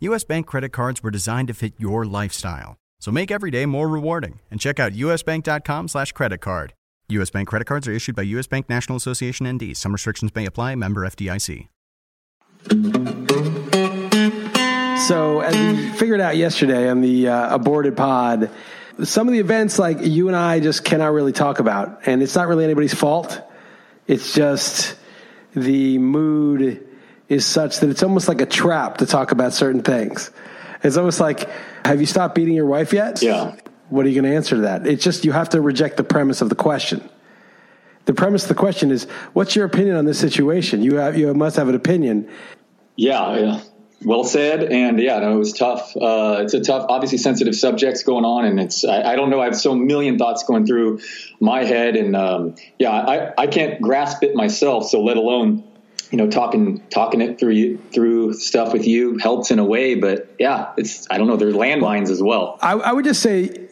US Bank credit cards were designed to fit your lifestyle. So make every day more rewarding and check out usbank.com slash credit card. US Bank credit cards are issued by US Bank National Association ND. Some restrictions may apply. Member FDIC. So, as we figured out yesterday on the uh, aborted pod, some of the events like you and I just cannot really talk about, and it's not really anybody's fault. It's just the mood is such that it's almost like a trap to talk about certain things. It's almost like, have you stopped beating your wife yet? Yeah. What are you going to answer to that? It's just you have to reject the premise of the question. The premise of the question is, what's your opinion on this situation? You have, you must have an opinion. Yeah, yeah. Well said, and yeah, no, it was tough. Uh, it's a tough, obviously sensitive subjects going on, and it's I, I, don't know. I have so million thoughts going through my head, and um, yeah, I, I can't grasp it myself. So let alone you know talking talking it through through stuff with you helps in a way. But yeah, it's I don't know. There's landmines as well. I, I would just say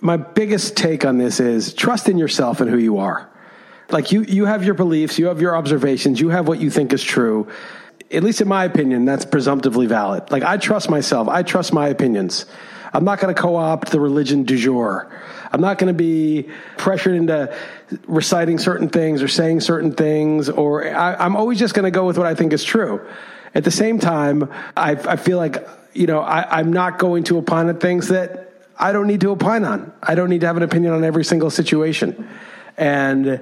my biggest take on this is trust in yourself and who you are. Like you, you have your beliefs, you have your observations, you have what you think is true at least in my opinion, that's presumptively valid. Like I trust myself. I trust my opinions. I'm not going to co-opt the religion du jour. I'm not going to be pressured into reciting certain things or saying certain things, or I, am always just going to go with what I think is true. At the same time, I, I feel like, you know, I, I'm not going to opine on things that I don't need to opine on. I don't need to have an opinion on every single situation. And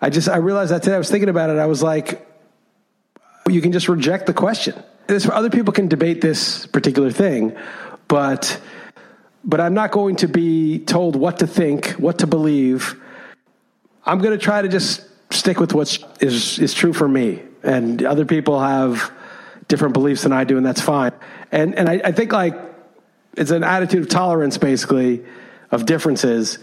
I just, I realized that today I was thinking about it. I was like, you can just reject the question. This, other people can debate this particular thing, but but I'm not going to be told what to think, what to believe. I'm going to try to just stick with what is is true for me, and other people have different beliefs than I do, and that's fine. And and I, I think like it's an attitude of tolerance, basically, of differences,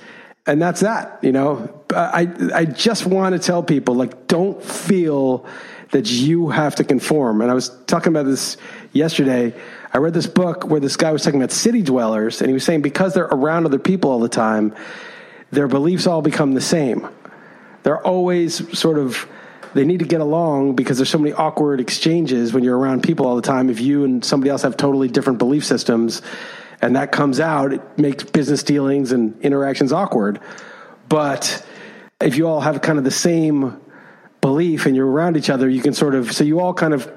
and that's that. You know, I I just want to tell people like don't feel that you have to conform. And I was talking about this yesterday. I read this book where this guy was talking about city dwellers, and he was saying because they're around other people all the time, their beliefs all become the same. They're always sort of they need to get along because there's so many awkward exchanges when you're around people all the time. If you and somebody else have totally different belief systems, and that comes out, it makes business dealings and interactions awkward. But if you all have kind of the same belief and you're around each other, you can sort of, so you all kind of,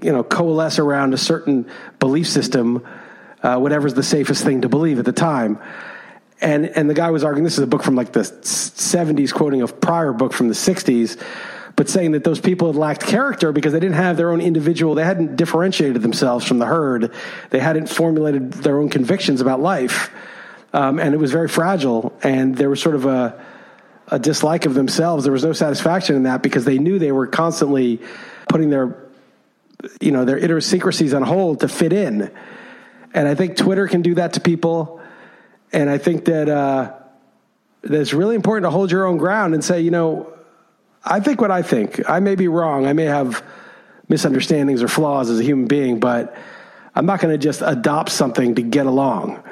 you know, coalesce around a certain belief system, uh, whatever's the safest thing to believe at the time. And, and the guy was arguing, this is a book from like the 70s, quoting a prior book from the 60s, but saying that those people had lacked character because they didn't have their own individual, they hadn't differentiated themselves from the herd, they hadn't formulated their own convictions about life. Um, and it was very fragile. And there was sort of a, a dislike of themselves. There was no satisfaction in that because they knew they were constantly putting their, you know, their idiosyncrasies on hold to fit in. And I think Twitter can do that to people. And I think that, uh, that it's really important to hold your own ground and say, you know, I think what I think. I may be wrong. I may have misunderstandings or flaws as a human being, but I'm not going to just adopt something to get along.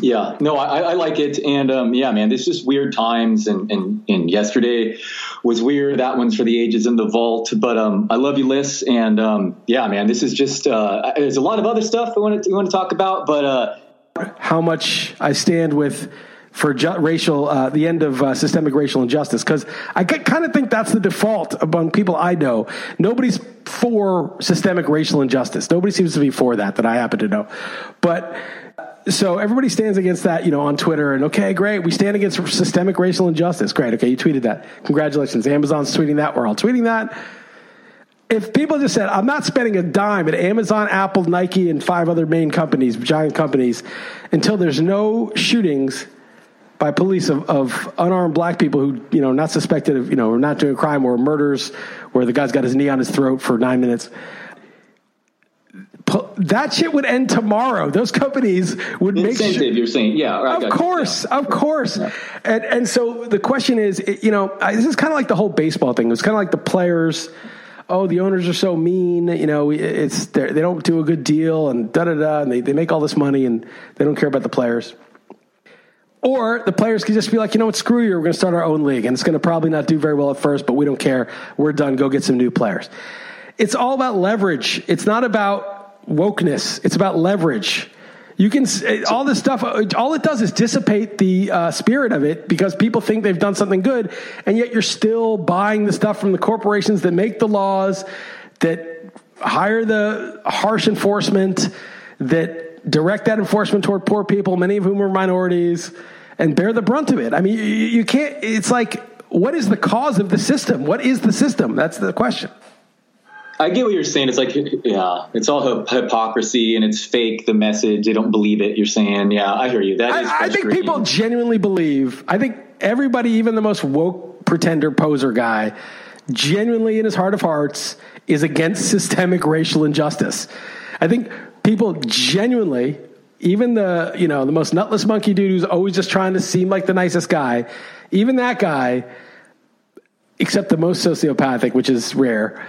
Yeah, no, I, I like it, and um, yeah, man, it's just weird times, and, and and yesterday was weird. That one's for the ages in the vault, but um, I love you, Liss, and um, yeah, man, this is just uh, there's a lot of other stuff I want to want to talk about, but uh, how much I stand with for ju- racial, uh, the end of uh, systemic racial injustice. Because I kind of think that's the default among people I know. Nobody's for systemic racial injustice. Nobody seems to be for that that I happen to know. But so everybody stands against that, you know, on Twitter. And okay, great, we stand against systemic racial injustice. Great, okay, you tweeted that. Congratulations. Amazon's tweeting that. We're all tweeting that. If people just said, I'm not spending a dime at Amazon, Apple, Nike, and five other main companies, giant companies, until there's no shootings by police of, of unarmed black people who, you know, not suspected of, you know, not doing a crime or murders where the guy's got his knee on his throat for nine minutes. That shit would end tomorrow. Those companies would make incentive. Sure, you're saying, yeah, right, of course, yeah. of course. Yeah. And and so the question is, you know, I, this is kind of like the whole baseball thing. It's kind of like the players oh, the owners are so mean, you know, it's they don't do a good deal and da da da, and they, they make all this money and they don't care about the players. Or the players could just be like, you know what, screw you, we're going to start our own league. And it's going to probably not do very well at first, but we don't care. We're done. Go get some new players. It's all about leverage. It's not about wokeness, it's about leverage. You can all this stuff. All it does is dissipate the uh, spirit of it because people think they've done something good, and yet you're still buying the stuff from the corporations that make the laws, that hire the harsh enforcement, that direct that enforcement toward poor people, many of whom are minorities and bear the brunt of it. I mean, you, you can't, it's like, what is the cause of the system? What is the system? That's the question. I get what you're saying. It's like, yeah, it's all hypocrisy and it's fake. The message, they don't believe it. You're saying, yeah, I hear you. That is. I, I think people genuinely believe. I think everybody, even the most woke pretender poser guy, genuinely in his heart of hearts is against systemic racial injustice. I think people genuinely even the you know the most nutless monkey dude who's always just trying to seem like the nicest guy, even that guy, except the most sociopathic, which is rare,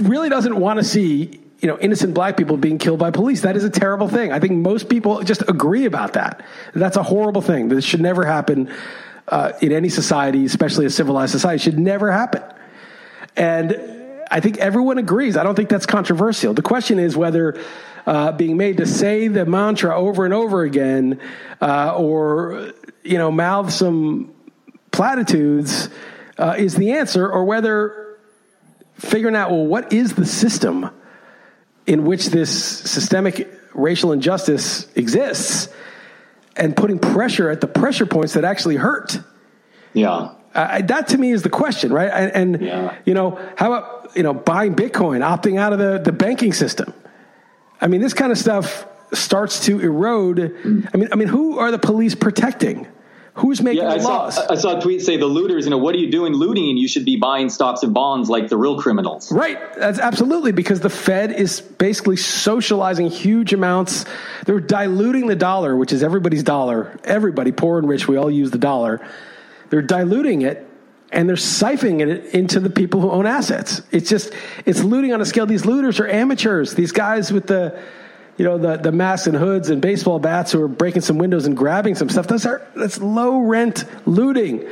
really doesn't want to see you know innocent black people being killed by police. That is a terrible thing. I think most people just agree about that. That's a horrible thing. This should never happen uh, in any society, especially a civilized society. Should never happen. And I think everyone agrees. I don't think that's controversial. The question is whether uh, being made to say the mantra over and over again, uh, or you know, mouth some platitudes uh, is the answer, or whether figuring out well, what is the system in which this systemic racial injustice exists, and putting pressure at the pressure points that actually hurt. Yeah. Uh, that to me is the question, right? And, and yeah. you know, how about you know buying Bitcoin, opting out of the, the banking system? I mean, this kind of stuff starts to erode. I mean, I mean, who are the police protecting? Who's making yeah, I the saw. I saw a tweet say the looters, you know, what are you doing looting? You should be buying stocks and bonds like the real criminals. Right. That's absolutely because the Fed is basically socializing huge amounts. They're diluting the dollar, which is everybody's dollar. Everybody, poor and rich, we all use the dollar. They're diluting it and they're siphoning it into the people who own assets. It's just it's looting on a scale. These looters are amateurs. These guys with the you know the the masks and hoods and baseball bats who are breaking some windows and grabbing some stuff. That's are that's low rent looting.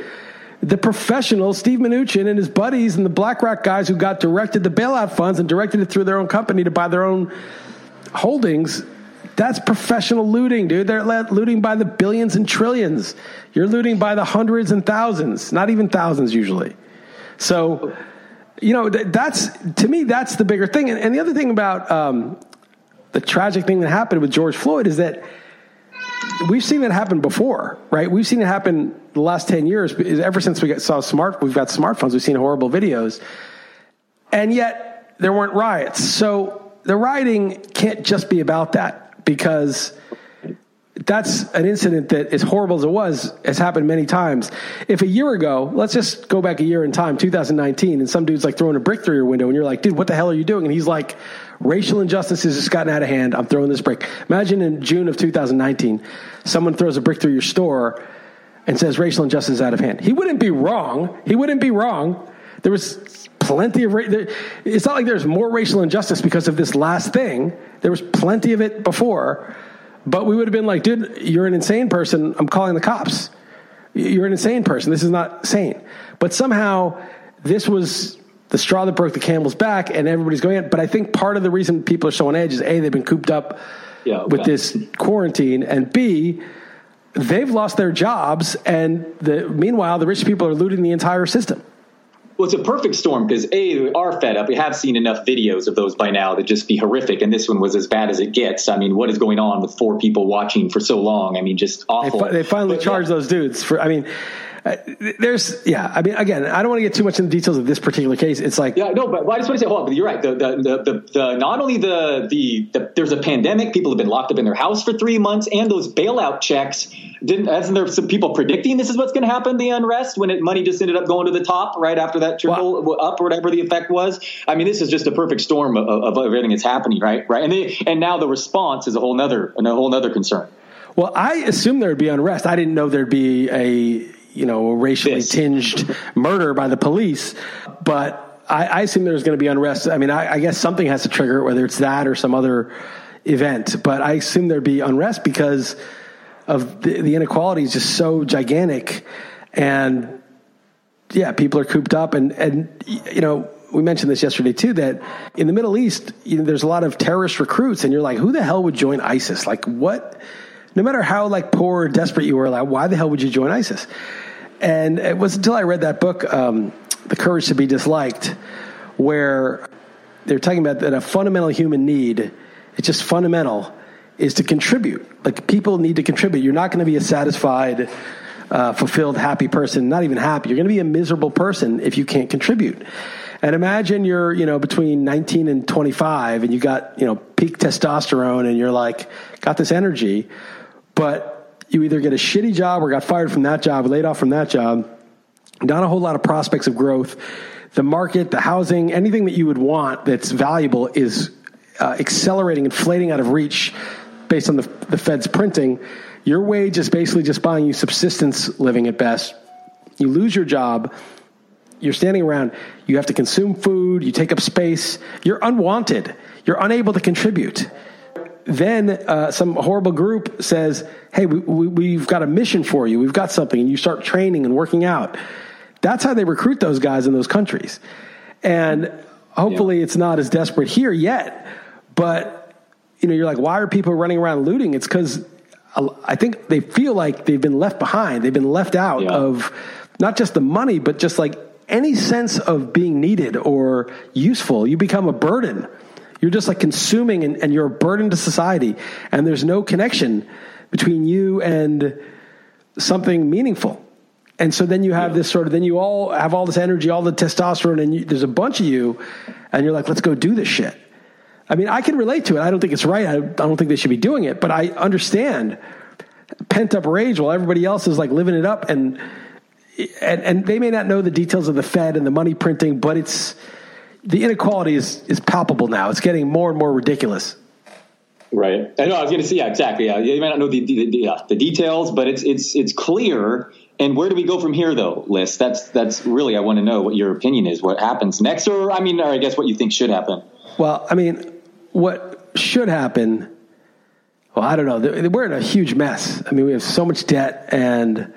The professionals, Steve Mnuchin and his buddies, and the BlackRock guys who got directed the bailout funds and directed it through their own company to buy their own holdings that's professional looting, dude. They're looting by the billions and trillions. You're looting by the hundreds and thousands, not even thousands usually. So, you know, that's to me, that's the bigger thing. And, the other thing about um, the tragic thing that happened with George Floyd is that we've seen that happen before, right? We've seen it happen the last 10 years. Ever since we got, saw smart, we've got smartphones, we've seen horrible videos. And yet there weren't riots. So the rioting can't just be about that because that's an incident that, as horrible as it was, has happened many times. If a year ago, let's just go back a year in time, 2019, and some dude's like throwing a brick through your window, and you're like, dude, what the hell are you doing? And he's like, racial injustice has just gotten out of hand. I'm throwing this brick. Imagine in June of 2019, someone throws a brick through your store and says racial injustice is out of hand. He wouldn't be wrong. He wouldn't be wrong. There was plenty of. It's not like there's more racial injustice because of this last thing. There was plenty of it before, but we would have been like, dude, you're an insane person. I'm calling the cops. You're an insane person. This is not sane. But somehow, this was the straw that broke the camel's back, and everybody's going in. But I think part of the reason people are so on edge is a they've been cooped up yeah, okay. with this quarantine, and b they've lost their jobs, and the, meanwhile, the rich people are looting the entire system. Well, it's a perfect storm because a we are fed up. We have seen enough videos of those by now that just be horrific, and this one was as bad as it gets. I mean, what is going on with four people watching for so long? I mean, just awful. They, fi- they finally but, charged yeah. those dudes for. I mean, Uh, there's yeah i mean again i don't want to get too much into the details of this particular case. It's like yeah no but, but i just want to say hold on but you're right. The, the, the, the, the not only the, the, the there's a pandemic people have been locked up in their house for three months and those bailout checks didn't hasn't there some people predicting this is what's going to happen the unrest when it, money just ended up going to the top right after that trickle wow. up or whatever the effect was? I mean this is just a perfect storm of, of everything that's happening right? Right? And they, and now the response is a whole nother a whole nother concern. Well, I assumed there would be unrest. I didn't know there'd be a you know, racially this. tinged murder by the police. But I, I assume there's going to be unrest. I mean, I, I, guess something has to trigger it, whether it's that or some other event. But I assume there'd be unrest because of the, the inequality is just so gigantic. And yeah, people are cooped up. And, and, you know, we mentioned this yesterday too that in the Middle East, you know, there's a lot of terrorist recruits, and you're like, who the hell would join ISIS? Like, what? No matter how like poor or desperate you were, like, why the hell would you join ISIS? And it was until I read that book, um, The Courage to Be Disliked, where they're talking about that a fundamental human need, it's just fundamental, is to contribute. Like people need to contribute. You're not going to be a satisfied, uh, fulfilled, happy person, not even happy. You're going to be a miserable person if you can't contribute. And imagine you're, you know, between 19 and 25 and you got, you know, peak testosterone and you're like, got this energy, but you either get a shitty job or got fired from that job, laid off from that job, not a whole lot of prospects of growth. The market, the housing, anything that you would want that's valuable is uh, accelerating, inflating out of reach based on the, the Fed's printing. Your wage is basically just buying you subsistence living at best. You lose your job. You're standing around. You have to consume food. You take up space. You're unwanted. You're unable to contribute then uh, some horrible group says, "Hey, we, have got a mission for you. We've got something," and you start training and working out. That's how they recruit those guys in those countries, and hopefully, yeah. it's not as desperate here yet. But you know, you're like, why are people running around looting? It's because I think they feel like they've been left behind. They've been left out yeah. of not just the money, but just like any sense of being needed or useful. You become a burden you're just like consuming and, and you're a burden to society. And there's no connection between you and something meaningful. And so then you have this sort of, then you all have all this energy, all the testosterone, and you, there's a bunch of you, and you're like, let's go do this shit. I mean, I can relate to it. I don't think it's right. I, I don't think they should be doing it, but I understand pent up rage while everybody else is like living it up. And, and, and they may not know the details of the Fed and the money printing, but it's, the inequality is is palpable now. It's getting more and more ridiculous. Right. I know. I was going to say, yeah, exactly. Yeah, you may not know the the, the, uh, the, details, but it's it's it's clear. And where do we go from here, though, Liss? That's that's really I want to know what your opinion is. What happens next, or I mean, or I guess what you think should happen. Well, I mean, what should happen? Well, I don't know. We're in a huge mess. I mean, we have so much debt and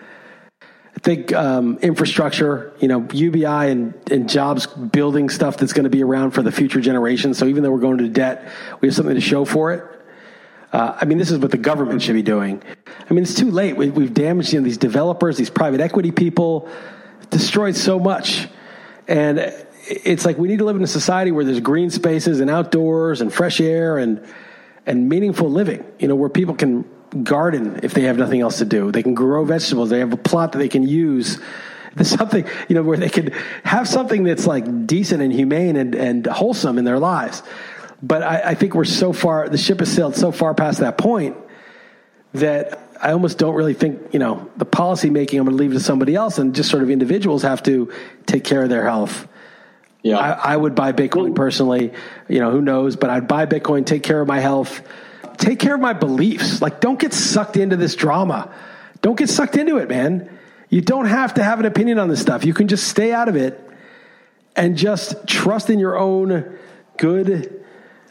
think um, infrastructure, you know, UBI and, and jobs building stuff that's going to be around for the future generations. So even though we're going to debt, we have something to show for it. Uh, I mean, this is what the government should be doing. I mean, it's too late. We, have damaged you know, these developers, these private equity people, destroyed so much. And it's like we need to live in a society where there's green spaces and outdoors and fresh air and and meaningful living. You know, where people can garden if they have nothing else to do. They can grow vegetables. They have a plot that they can use. There's something, you know, where they could have something that's like decent and humane and, and wholesome in their lives. But I, I think we're so far, the ship has sailed so far past that point that I almost don't really think, you know, the policy making I'm going to leave to somebody else and just sort of individuals have to take care of their health. Yeah. I, I would buy Bitcoin personally. You know, who knows, but I'd buy Bitcoin, take care of my health take care of my beliefs. Like, don't get sucked into this drama. Don't get sucked into it, man. You don't have to have an opinion on this stuff. You can just stay out of it and just trust in your own good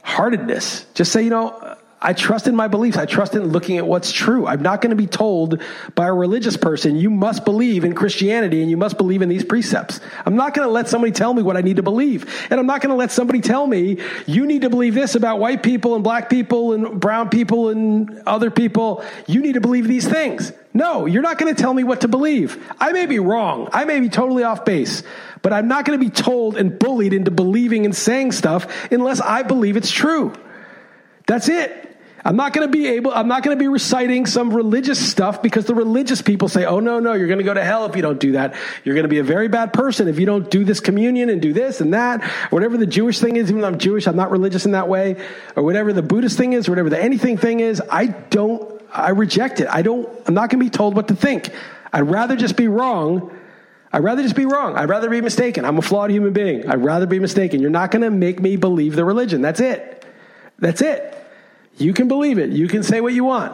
heartedness. Just say, you know, I trust in my beliefs. I trust in looking at what's true. I'm not going to be told by a religious person, you must believe in Christianity and you must believe in these precepts. I'm not going to let somebody tell me what I need to believe. And I'm not going to let somebody tell me, you need to believe this about white people and black people and brown people and other people. You need to believe these things. No, you're not going to tell me what to believe. I may be wrong. I may be totally off base, but I'm not going to be told and bullied into believing and saying stuff unless I believe it's true. That's it. I'm not going to be able, I'm not going to be reciting some religious stuff because the religious people say, oh, no, no, you're going to go to hell if you don't do that. You're going to be a very bad person if you don't do this communion and do this and that, whatever the Jewish thing is, even though I'm Jewish, I'm not religious in that way, or whatever the Buddhist thing is, whatever the anything thing is. I don't, I reject it. I don't, I'm not going to be told what to think. I'd rather just be wrong. I'd rather just be wrong. I'd rather be mistaken. I'm a flawed human being. I'd rather be mistaken. You're not going to make me believe the religion. That's it. That's it. You can believe it. You can say what you want.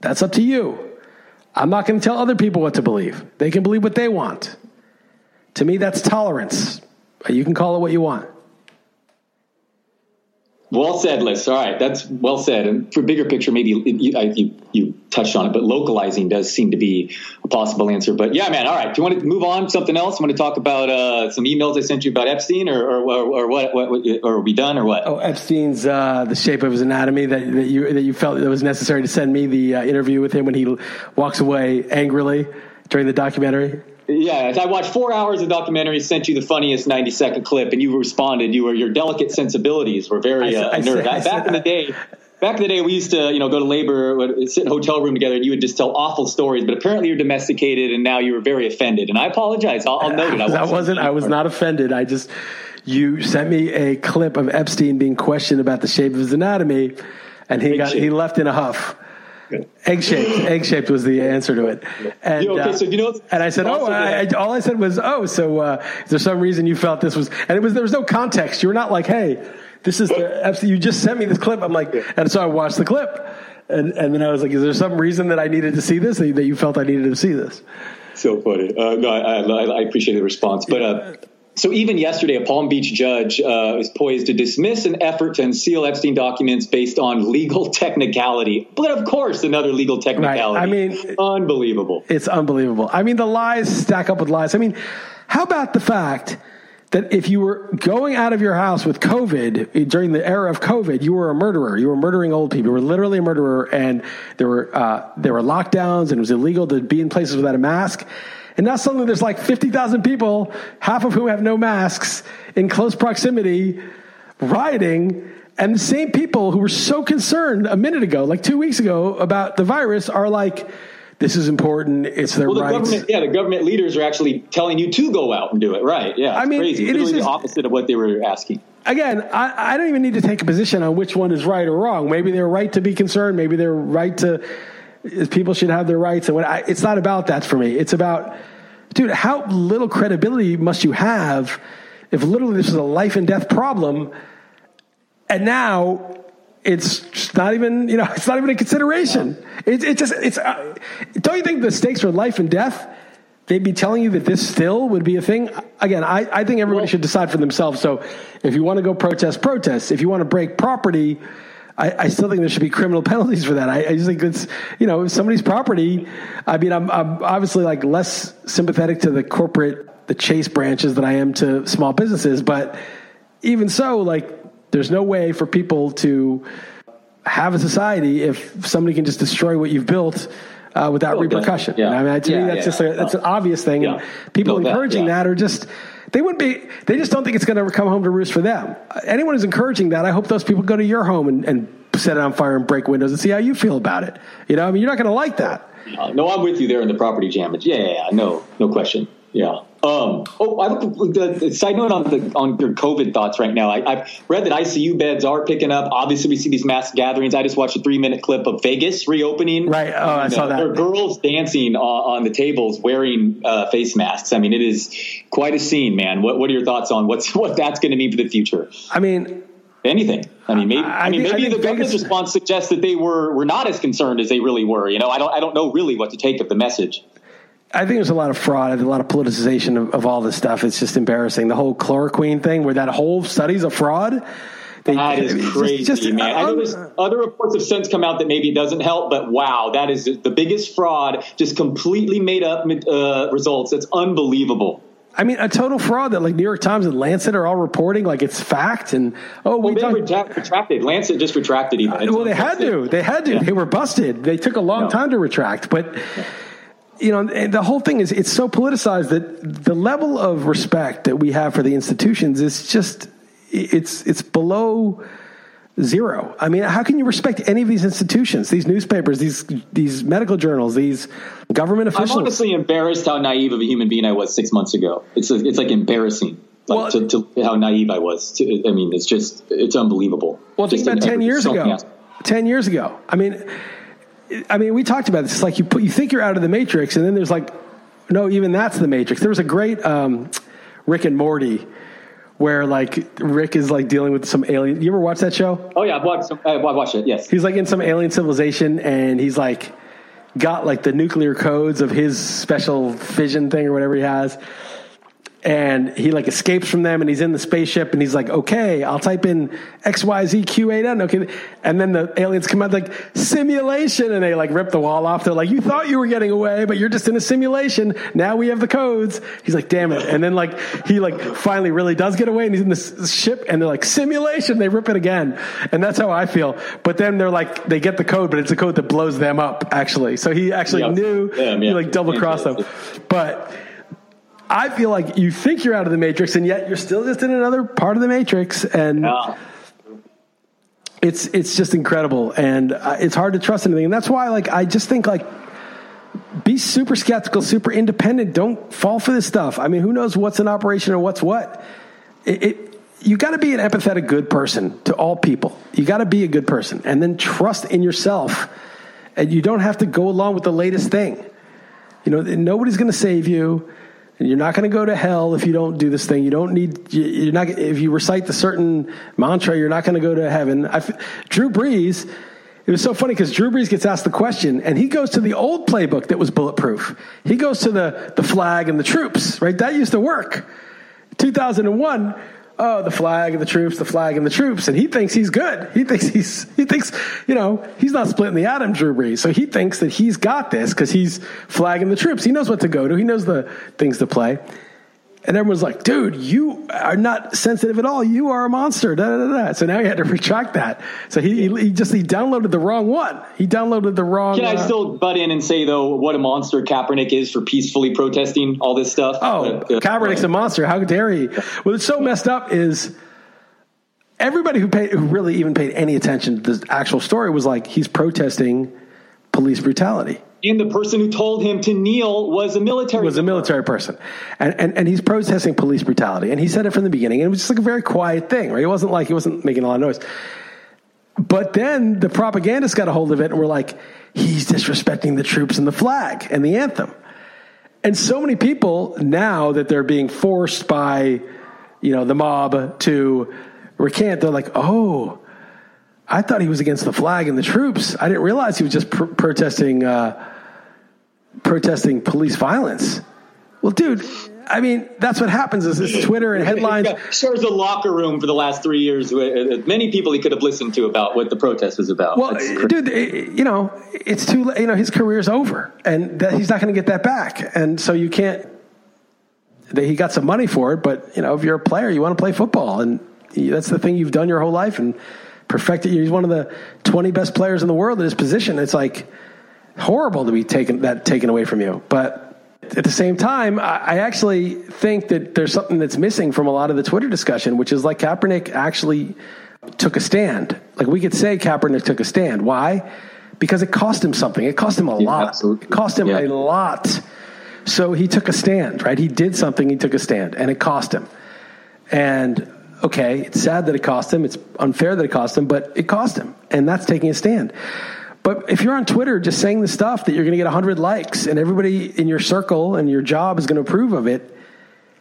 That's up to you. I'm not going to tell other people what to believe. They can believe what they want. To me, that's tolerance. You can call it what you want. Well said, Liss. All right, that's well said. And for bigger picture, maybe you, you, you, touched on it, but localizing does seem to be a possible answer. But yeah, man. All right, do you want to move on? to Something else? Want to talk about uh, some emails I sent you about Epstein, or or, or, or what, what, Or are we done, or what? Oh, Epstein's uh, the shape of his anatomy that, that you that you felt it was necessary to send me the uh, interview with him when he walks away angrily during the documentary. Yeah, I watched four hours of documentary, sent you the funniest 90 second clip, and you responded. You were your delicate sensibilities were very uh, nerve. Back in the day, back in the day, we used to you know go to LABR, sit in a hotel room together, and you would just tell awful stories. But apparently, you're domesticated, and now you were very offended. And I apologize. I'll, I'll note it. I, I wasn't. I was not offended. I just you sent me a clip of Epstein being questioned about the shape of his anatomy, and he got he left in a huff. Egg shaped. Egg shaped was the answer to it. And, you okay, so you know, and I said, oh, I, all I said was, oh, so uh, is there some reason you felt this was? And it was there was no context. You were not like, hey, this is the. You just sent me this clip. I'm like, and so I watched the clip, and and then I was like, is there some reason that I needed to see this? That you felt I needed to see this? So funny. Uh, no, I, I, I, appreciate the response, but. Uh, so even yesterday, a Palm Beach judge uh, is poised to dismiss an effort to unseal Epstein documents based on legal technicality. But of course, another legal technicality. Right. I mean, unbelievable. It's unbelievable. I mean, the lies stack up with lies. I mean, how about the fact that if you were going out of your house with COVID during the era of COVID, you were a murderer. You were murdering old people. You were literally a murderer, and there were uh, there were lockdowns, and it was illegal to be in places without a mask. And now suddenly there's like 50,000 people, half of whom have no masks, in close proximity, rioting. And the same people who were so concerned a minute ago, like two weeks ago, about the virus are like, this is important. It's their well, the rights. Government, yeah, the government leaders are actually telling you to go out and do it. Right? Yeah, I mean, crazy. It Literally is just, the opposite of what they were asking. Again, I, I, don't even need to take a position on which one is right or wrong. Maybe they're right to be concerned. Maybe they're right to. People should have their rights, and what I, it's not about that for me. It's about dude, how little credibility must you have if literally this is a life and death problem and now it's not even, you know, it's not even a consideration. It, it just, it's, uh, don't you think the stakes are life and death? They'd be telling you that this still would be a thing. Again, I, I think everybody well, should decide for themselves. So if you want to go protest, protest. If you want to break property, I, I, still think there should be criminal penalties for that. I, I just think it's, you know, somebody's property. I mean, I'm, I'm obviously like less sympathetic to the corporate, the chase branches than I am to small businesses. But even so, like, there's no way for people to have a society if somebody can just destroy what you've built uh, without oh, repercussion. Yeah. I mean, to yeah, me, that's yeah. just a, that's an obvious thing. And people no, encouraging that, that are just they wouldn't be they just don't think it's going to come home to roost for them. Anyone who's encouraging that i hope those people go to your home and, and set it on fire and break windows and see how you feel about it. You know i mean you're not going to like that. Uh, no i'm with you there in the property damage yeah, yeah, yeah no no question. Yeah um, oh, I, side note on the on your COVID thoughts right now. I, have read that ICU beds are picking up. Obviously, we see these mass gatherings. I just watched a three minute clip of Vegas reopening. Right. Oh, I saw that. There are girls dancing on, on the tables wearing uh, face masks. I mean, it is quite a scene, man. What What are your thoughts on what's what that's going to mean for the future? I mean, anything. I mean, maybe, I, I mean, maybe I the government's response suggests that they were were not as concerned as they really were. You know, I don't I don't know really what to take of the message. I think there's a lot of fraud, a lot of politicization of, of, all this stuff. It's just embarrassing. The whole chloroquine thing, where that whole study's a fraud. They, that is it's crazy, just- just- man. I know um, there's other reports have since come out that maybe it doesn't help, but wow, that is the biggest fraud. Just completely made up uh, results. That's unbelievable. I mean, a total fraud that like New York Times and Lancet are all reporting like it's fact. And oh, Well, we they retracted. Lancet just retracted even. Well, they had to. They had to. They were busted. They took a long No. time to retract, but you know, and the whole thing is it's so politicized that the level of respect that we have for the institutions is just it's it's below zero. I mean, how can you respect any of these institutions, these newspapers, these these medical journals, these government officials? I'm honestly embarrassed how naive of a human being I was six months ago. It's it's like embarrassing. Like Well- to, to how naive I was. To, I mean, it's just it's unbelievable. Well, think Just about ten years ago. Ten years ago. I mean, I mean, we talked about this. It's like you put, you think you're out of the matrix, and then there's like, no, even that's the matrix. There was a great um, Rick and Morty where like Rick is like dealing with some alien. You ever watch that show? Oh yeah, I've watched. I've watched it. Yes. He's like in some alien civilization, and he's like got like the nuclear codes of his special fission thing or whatever he has. And he like escapes from them and he's in the spaceship and he's like, okay, I'll type in XYZQ8N. Okay. And then the aliens come out like simulation and they like rip the wall off. They're like, you thought you were getting away, but you're just in a simulation. Now we have the codes. He's like, damn it. And then like, he like finally really does get away and he's in this ship and they're like, simulation. They rip it again. And that's how I feel. But then they're like, they get the code, but it's a code that blows them up actually. So he actually Yep. knew, Them, he like double crossed them. But, I feel like you think you're out of the matrix, and yet you're still just in another part of the matrix, and Yeah. it's it's just incredible, and uh, it's hard to trust anything. And that's why, like, I just think like be super skeptical, super independent. Don't fall for this stuff. I mean, who knows what's in operation or what's what? It, it you got to be an empathetic, good person to all people. You got to be a good person, and then trust in yourself. And you don't have to go along with the latest thing. You know, nobody's going to save you. You're not going to go to hell if you don't do this thing. You don't need. you- You're not. If you recite the certain mantra, you're not going to go to heaven. I, Drew Brees. It was so funny because Drew Brees gets asked the question, and he goes to the old playbook that was bulletproof. He goes to the the flag and the troops. Right, that used to work. 2001. Oh, the flag and the troops, the flag and the troops, and he thinks he's good. He thinks he's he thinks you know he's not splitting the atom, Drew Brees. So he thinks that he's got this because he's flagging the troops. He knows what to go to. He knows the things to play. And everyone's like, dude, you are not sensitive at all. You are a monster. Da, da, da. So now he had to retract that. So he, he, he just, he downloaded the wrong one. He downloaded the wrong. Can I uh, still butt in and say though what a monster Kaepernick is for peacefully protesting all this stuff? Oh, Uh, Kaepernick's a monster. How dare he? What's so messed up is everybody who paid, who really even paid any attention to the actual story was like, he's protesting police brutality. And the person who told him to kneel was a military. was a military person, and, and and he's protesting police brutality, and he said it from the beginning, and it was just like a very quiet thing, right? It wasn't like he wasn't making a lot of noise. But then the propagandists got a hold of it, and were like, he's disrespecting the troops and the flag and the anthem, and so many people now that they're being forced by, you know, the mob to recant, they're like, oh. I thought he was against the flag and the troops. I didn't realize he was just pr- protesting uh, protesting police violence. Well, dude, I mean, that's what happens is this Twitter and headlines. Yeah, shares a locker room for the last three years with uh, many people he could have listened to about what the protest was about. Well, dude, you know, it's too late. You know, his career's over and that he's not going to get that back. And so you can't, that he got some money for it, but, you know, if you're a player, you want to play football. And that's the thing you've done your whole life and perfected. He's one of the 20 best players in the world at his position. It's like horrible to be taken, that taken away from you. But, at the same time, I I actually think that there's something that's missing from a lot of the Twitter discussion, which is like Kaepernick actually took a stand. Like we could say Kaepernick took a stand. Why? Because it cost him something. It cost him a lot. absolutely. It cost him Yeah. a lot. So he took a stand, right? He did something, he took a stand, and it cost him. And okay, it's sad that it cost him. It's unfair that it cost him, but it cost him. And that's taking a stand. But if you're on Twitter just saying the stuff that you're going to get 100 likes and everybody in your circle and your job is going to approve of it,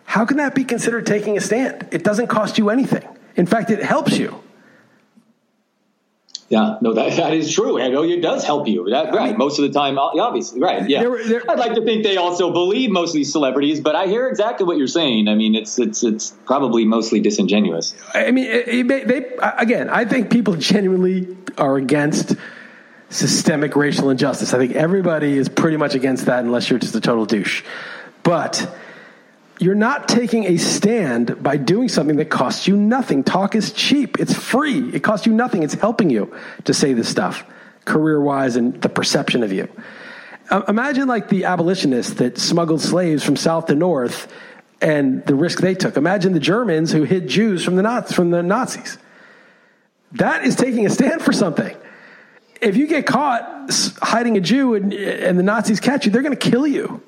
how can that be considered taking a stand? It doesn't cost you anything. In fact, it helps you. Yeah, no, that, that is true. I know it does help you. That, right. Most of the time, uh, obviously, right. Yeah. They're, they're, I'd like to think they also believe most of these celebrities, but I hear exactly what you're saying. I mean, it's it's it's probably mostly disingenuous. I mean, it, it, they again, I think people genuinely are against systemic racial injustice. I think everybody is pretty much against that unless you're just a total douche. But you're not taking a stand by doing something that costs you nothing. Talk is cheap. It's free. It costs you nothing. It's helping you to say this stuff career wise and the perception of you. Imagine like the abolitionists that smuggled slaves from south to north and the risk they took. Imagine the Germans who hid Jews from the Nazis, from the Nazis. That is taking a stand for something. If you get caught hiding a Jew and, and the Nazis catch you, they're going to kill you.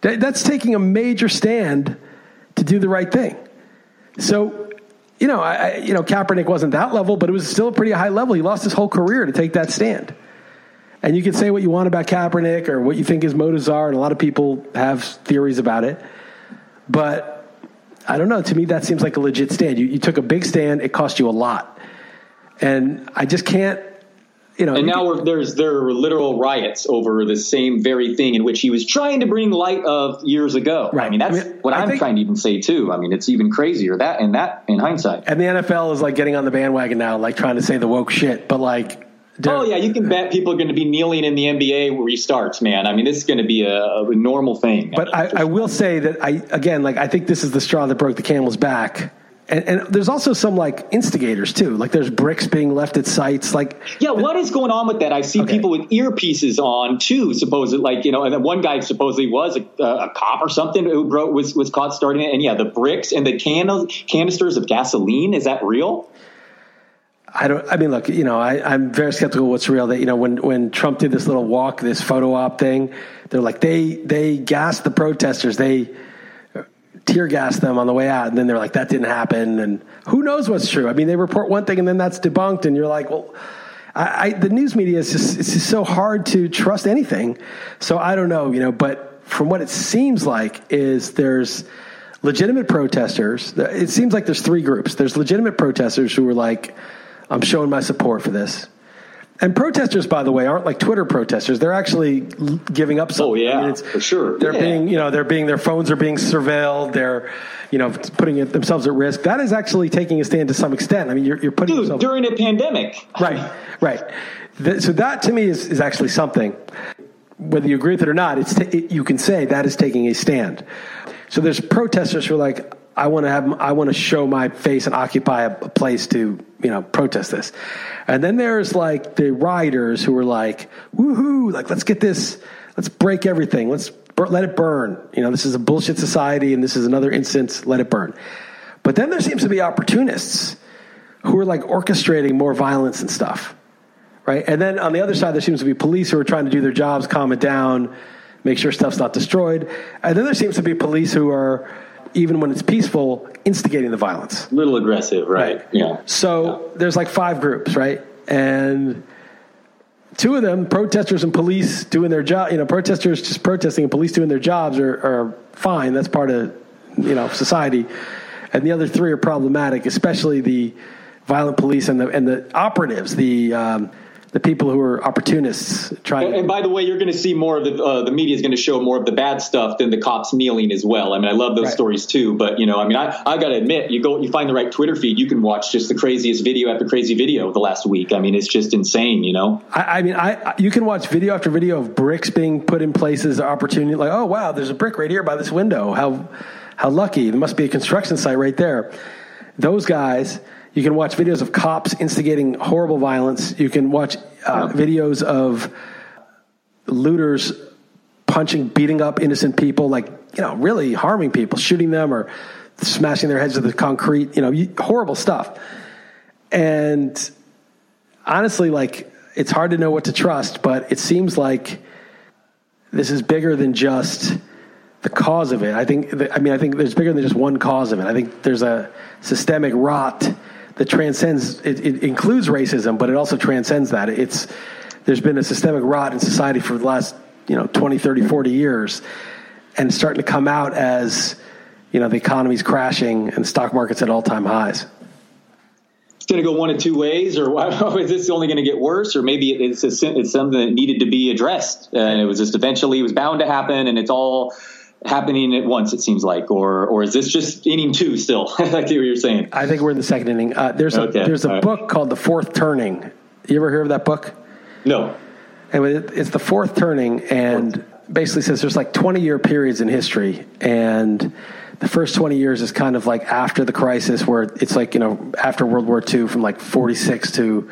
That's taking a major stand to do the right thing. So, you know, I, you know, Kaepernick wasn't that level, but it was still a pretty high level. He lost his whole career to take that stand. And you can say what you want about Kaepernick or what you think his motives are, and a lot of people have theories about it. But I don't know. To me, that seems like a legit stand. You, you took a big stand. It cost you a lot, and I just can't you know, and now there's there are literal riots over the same very thing in which he was trying to bring light of years ago. Right. I mean, that's I mean, what I am think, trying to even say too. I mean, it's even crazier that and that in hindsight. And the NFL is like getting on the bandwagon now, like trying to say the woke shit, but like. Oh yeah, you can bet people are going to be kneeling in the NBA restarts, man. I mean, this is going to be a, a normal thing. But I, I, I will say that I again, like, I think this is the straw that broke the camel's back and, and, there's also some like instigators too. Like there's bricks being left at sites. Like yeah, what is going on with that? I see okay. people with earpieces on too. Supposedly, like you know, and then one guy supposedly was a, a cop or something who was was caught starting it. And yeah, the bricks and the can- canisters of gasoline is that real? I don't. I mean, look. You know, I, I'm very skeptical. What's real? That you know, when when Trump did this little walk, this photo op thing, they're like they they gassed the protesters. They tear gas them on the way out, and then they're like, "That didn't happen," and who knows what's true? I mean, they report one thing, and then that's debunked, and you're like, "Well." I, I, the news media is just it's just so hard to trust anything. So I don't know, you know. But from what it seems like is there's legitimate protesters. It seems like there's three groups. There's legitimate protesters who are like, I'm showing my support for this. And protesters, by the way, aren't like Twitter protesters. They're actually giving up something. Oh yeah, I mean, for sure. They're yeah. being, you know, they're being their phones are being surveilled. They're, you know, putting themselves at risk. That is actually taking a stand to some extent. I mean, you're, you're putting Dude, yourself, during a pandemic. Right, right. so that to me is is actually something. Whether you agree with it or not, it's t- it, you can say that is taking a stand. So there's protesters who are like, I want to have, I want to show my face and occupy a, a place to, you know, protest this. And then there's like the rioters who are like, woohoo, like let's get this, let's break everything, let's bur- let it burn. You know, this is a bullshit society, and this is another instance. Let it burn. But then there seems to be opportunists who are like orchestrating more violence and stuff, right? And then on the other side, there seems to be police who are trying to do their jobs, calm it down, make sure stuff's not destroyed. And then there seems to be police who are even when it's peaceful, instigating the violence. A little aggressive, right? right. Yeah. So yeah. there's like five groups, right? And two of them, protesters and police doing their job, you know, protesters just protesting and police doing their jobs are, are fine. That's part of, you know, society. And the other three are problematic, especially the violent police and the, and the operatives, the, um, the people who are opportunists trying. And, and by the way, you're going to see more of the uh, the media is going to show more of the bad stuff than the cops kneeling as well. I mean, I love those right. stories too. But you know, I mean, I I got to admit, you go you find the right Twitter feed, you can watch just the craziest video after crazy video the last week. I mean, it's just insane. You know. I, I mean, I you can watch video after video of bricks being put in places, opportunity like, oh wow, there's a brick right here by this window. How how lucky! There must be a construction site right there. Those guys you can watch videos of cops instigating horrible violence. You can watch uh, videos of looters punching, beating up innocent people, like, you know, really harming people, shooting them or smashing their heads to the concrete, you know, horrible stuff. And honestly, like, it's hard to know what to trust, but it seems like this is bigger than just the cause of it. I think, I mean, I think there's bigger than just one cause of it. I think there's a systemic rot that transcends it, it includes racism, but it also transcends that. It's there's been a systemic rot in society for the last you know 20, 30, 40 years, and starting to come out as you know the economy's crashing and stock markets at all time highs. It's going to go one of two ways, or is this only going to get worse, or maybe it's a, it's something that needed to be addressed, uh, and it was just eventually it was bound to happen, and it's all happening at once. It seems like, or or is this just inning two still? like what you're saying. I think we're in the second inning. Uh, there's a okay. there's a all book right. called The Fourth Turning. You ever hear of that book? No. Anyway, it's the fourth turning, and basically says there's like 20 year periods in history, and the first 20 years is kind of like after the crisis, where it's like you know after World War II, from like 46 to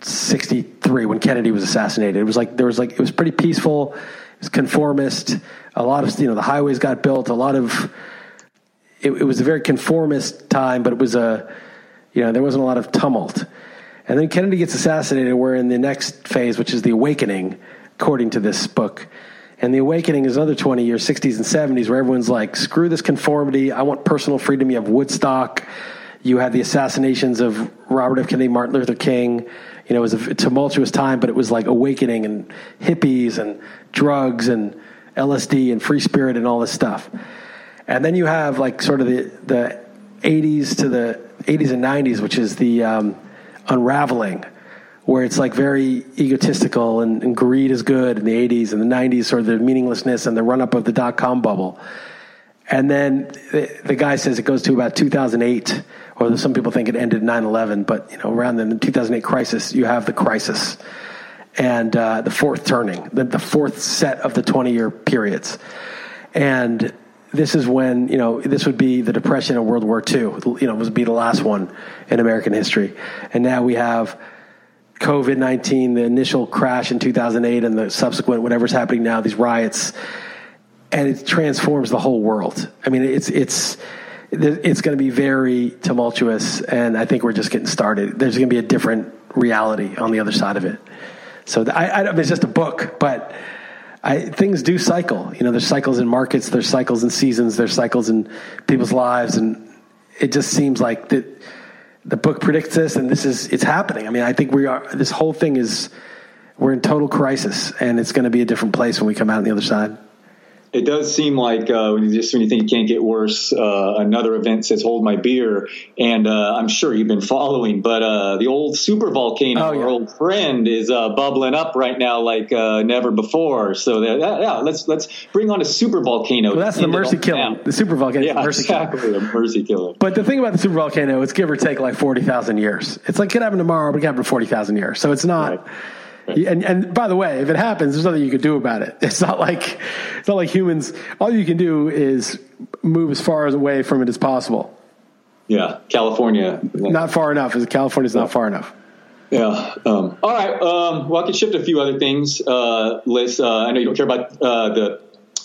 63 when Kennedy was assassinated. It was like there was like it was pretty peaceful. It was conformist. A lot of you know the highways got built. A lot of it, it was a very conformist time, but it was a you know there wasn't a lot of tumult. And then Kennedy gets assassinated. We're in the next phase, which is the awakening, according to this book. And the awakening is another 20 years, 60s and 70s, where everyone's like, screw this conformity. I want personal freedom. You have Woodstock. You had the assassinations of Robert F. Kennedy, Martin Luther King. You know, it was a tumultuous time, but it was like awakening and hippies and drugs and LSD and free spirit and all this stuff. And then you have like sort of the, the 80s to the 80s and 90s, which is the um, unraveling where it's like very egotistical and, and, greed is good in the 80s and the 90s, sort of the meaninglessness and the run up of the dot com bubble. And then the, the, guy says it goes to about 2008, or some people think it ended 9 11, but you know, around the 2008 crisis, you have the crisis and uh, the fourth turning, the, the fourth set of the 20 year periods. And this is when, you know, this would be the Depression of World War II, you know, it would be the last one in American history. And now we have COVID 19, the initial crash in 2008, and the subsequent whatever's happening now, these riots, and it transforms the whole world. I mean, it's, it's, it's going to be very tumultuous, and I think we're just getting started. There's going to be a different reality on the other side of it. So I, I, it's just a book, but I, things do cycle. You know, there's cycles in markets, there's cycles in seasons, there's cycles in people's lives, and it just seems like that the book predicts this, and this is it's happening. I mean, I think we are. This whole thing is we're in total crisis, and it's going to be a different place when we come out on the other side it does seem like uh, when you just when you think it can't get worse, uh, another event says "Hold my beer," and uh, I'm sure you've been following. But uh, the old super volcano, oh, yeah. our old friend, is uh, bubbling up right now like uh, never before. So that, yeah, let's let's bring on a super volcano. Well, that's the mercy killer. The super volcano. Yeah, mercy exactly. Killer. The mercy killer. But the thing about the super volcano, it's give or take like forty thousand years. It's like it could happen tomorrow, but it could happen forty thousand years. So it's not. Right and and by the way, if it happens, there's nothing you can do about it. It's not like it's not like humans. All you can do is move as far away from it as possible. Yeah, California. Not far enough. California's not far enough. Yeah. Um, all right. Um, well, I could shift a few other things, uh, Liss. Uh, I know you don't care about uh, the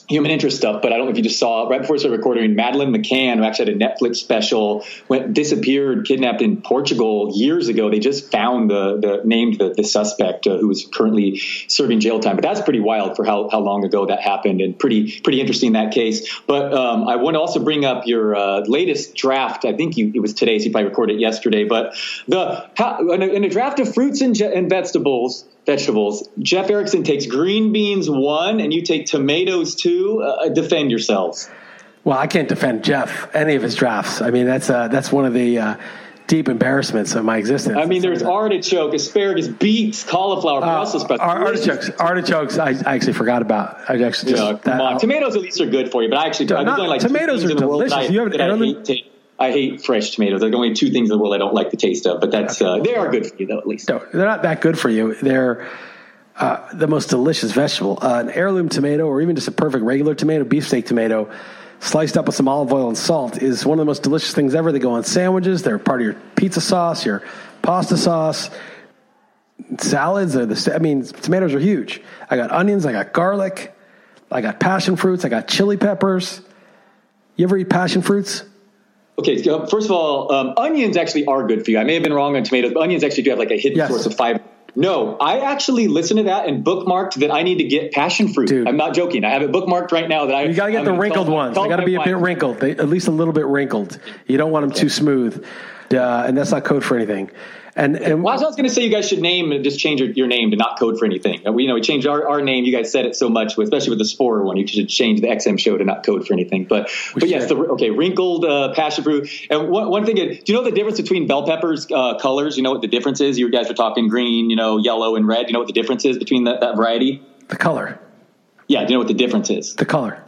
human interest stuff, but I don't know if you just saw right before we started recording, Madeleine McCann, who actually had a Netflix special, went disappeared, kidnapped in Portugal years ago. They just found the, the named the, the suspect uh, who is currently serving jail time. But that's pretty wild for how, how long ago that happened, and pretty pretty interesting that case. But um, I want to also bring up your uh, latest draft. I think you, it was today, so you probably recorded it yesterday. But the how, in, a, in a draft of fruits and, and vegetables vegetables. Jeff Erickson takes green beans one, and you take tomatoes two. Uh, defend yourselves. Well, I can't defend Jeff any of his drafts. I mean, that's uh, that's one of the uh, deep embarrassments of my existence. I mean, there's artichoke, asparagus, beets, cauliflower, uh, Brussels sprouts. Artichokes, artichokes. I, I, actually forgot about. I actually just, yeah, come that, on. Tomatoes at least are good for you, but I actually not, going like tomatoes are delicious. you have heirloom. I hate fresh tomatoes. There's only two things in the world I don't like the taste of, but that's uh, they are good for you though, at least. No, they're not that good for you. They're uh, the most delicious vegetable. Uh, an heirloom tomato, or even just a perfect regular tomato, beefsteak tomato, sliced up with some olive oil and salt, is one of the most delicious things ever. They go on sandwiches. They're part of your pizza sauce, your pasta sauce, salads. Are the I mean, tomatoes are huge. I got onions. I got garlic. I got passion fruits. I got chili peppers. You ever eat passion fruits? Okay, so first of all, um, onions actually are good for you. I may have been wrong on tomatoes, but onions actually do have like a hidden yes. source of fiber. No, I actually listened to that and bookmarked that I need to get passion fruit. Dude. I'm not joking. I have it bookmarked right now. That I you got to get I'm the wrinkled ones. They got to be a bit wrinkled, they, at least a little bit wrinkled. You don't want them too smooth, uh, and that's not code for anything. And and well, I was going to say you guys should name and just change your, your, name to not code for anything. We you know we changed our, our name. You guys said it so much, especially with the Spore one. You should change the XM show to not code for anything. But we but should. yes, the, okay, wrinkled uh, passion fruit. And one, one thing, do you know the difference between bell peppers uh, colors? You know what the difference is? You guys were talking green, you know, yellow and red. You know what the difference is between that, that variety? The color. Yeah, do you know what the difference is? The color.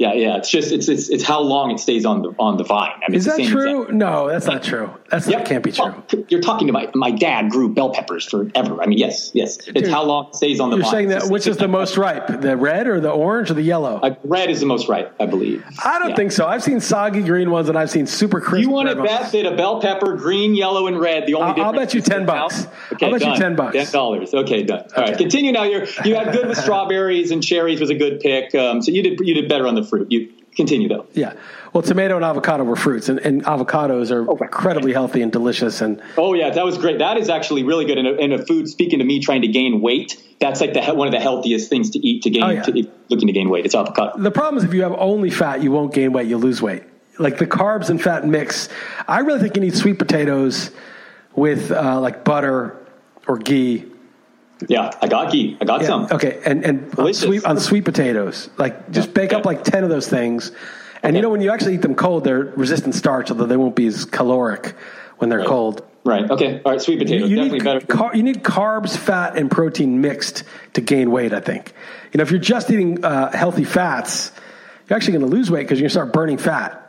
Yeah, yeah. It's just it's it's, it's how long it stays on the on the vine. I mean, is that true? Example. No, that's not true. That's yep. that can't be true. Well, you're talking to my my dad grew bell peppers forever. I mean, yes, yes. It's Dude, how long it stays on the you're vine. saying that which is the most ripe, the red or the orange or the yellow? Uh, red is the most ripe, I believe. I don't yeah. think so. I've seen soggy green ones and I've seen super crisp. You want to bet that a bell pepper, green, yellow, and red? The only I'll, I'll bet you ten bucks. Okay, I'll bet done. you ten bucks. Ten dollars. Okay, done. All okay. right, continue now. You're you had good with strawberries and cherries was a good pick. Um, so you did you did better on the fruit. You continue though. Yeah. Well, tomato and avocado were fruits, and, and avocados are okay. incredibly healthy and delicious. And oh yeah, that was great. That is actually really good in a, in a food. Speaking to me, trying to gain weight, that's like the one of the healthiest things to eat to gain. Oh, yeah. to, looking to gain weight, it's avocado. The problem is if you have only fat, you won't gain weight. You lose weight. Like the carbs and fat mix. I really think you need sweet potatoes with uh, like butter or ghee yeah, I got ghee. I got yeah, some. Okay, and and on sweet, on sweet potatoes, like just bake up like ten of those things, and okay. you know when you actually eat them cold, they're resistant starch, although they won't be as caloric when they're right. cold. Right. Okay. All right. Sweet potatoes you, you definitely better. Car- you need carbs, fat, and protein mixed to gain weight. I think. You know, if you're just eating uh, healthy fats, you're actually going to lose weight because you're going to start burning fat.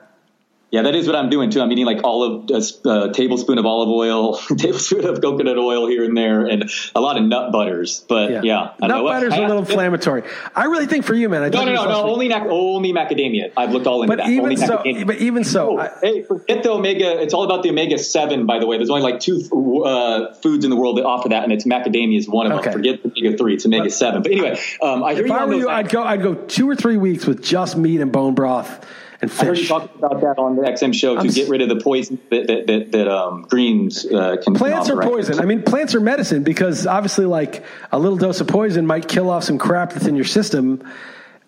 Yeah, that is what I'm doing too. I'm eating like olive, a uh, tablespoon of olive oil, tablespoon of coconut oil here and there, and a lot of nut butters. But yeah, yeah nut know. butters are a little inflammatory. I really think for you, man. I no, no, no, no. Only mac- only macadamia. I've looked all into but that. Even only so, macadamia. but even so, oh, I, hey, forget the omega. It's all about the omega seven. By the way, there's only like two uh, foods in the world that offer that, and it's macadamia is one of okay. them. Forget the omega three. It's omega seven. But anyway, um, I hear if you I were you, I'd go. I'd go two or three weeks with just meat and bone broth and fish. I heard you talk about that on the XM show to I'm, get rid of the poison that that, that, that um, greens uh, can. Plants are poison. I mean, plants are medicine because obviously, like a little dose of poison might kill off some crap that's in your system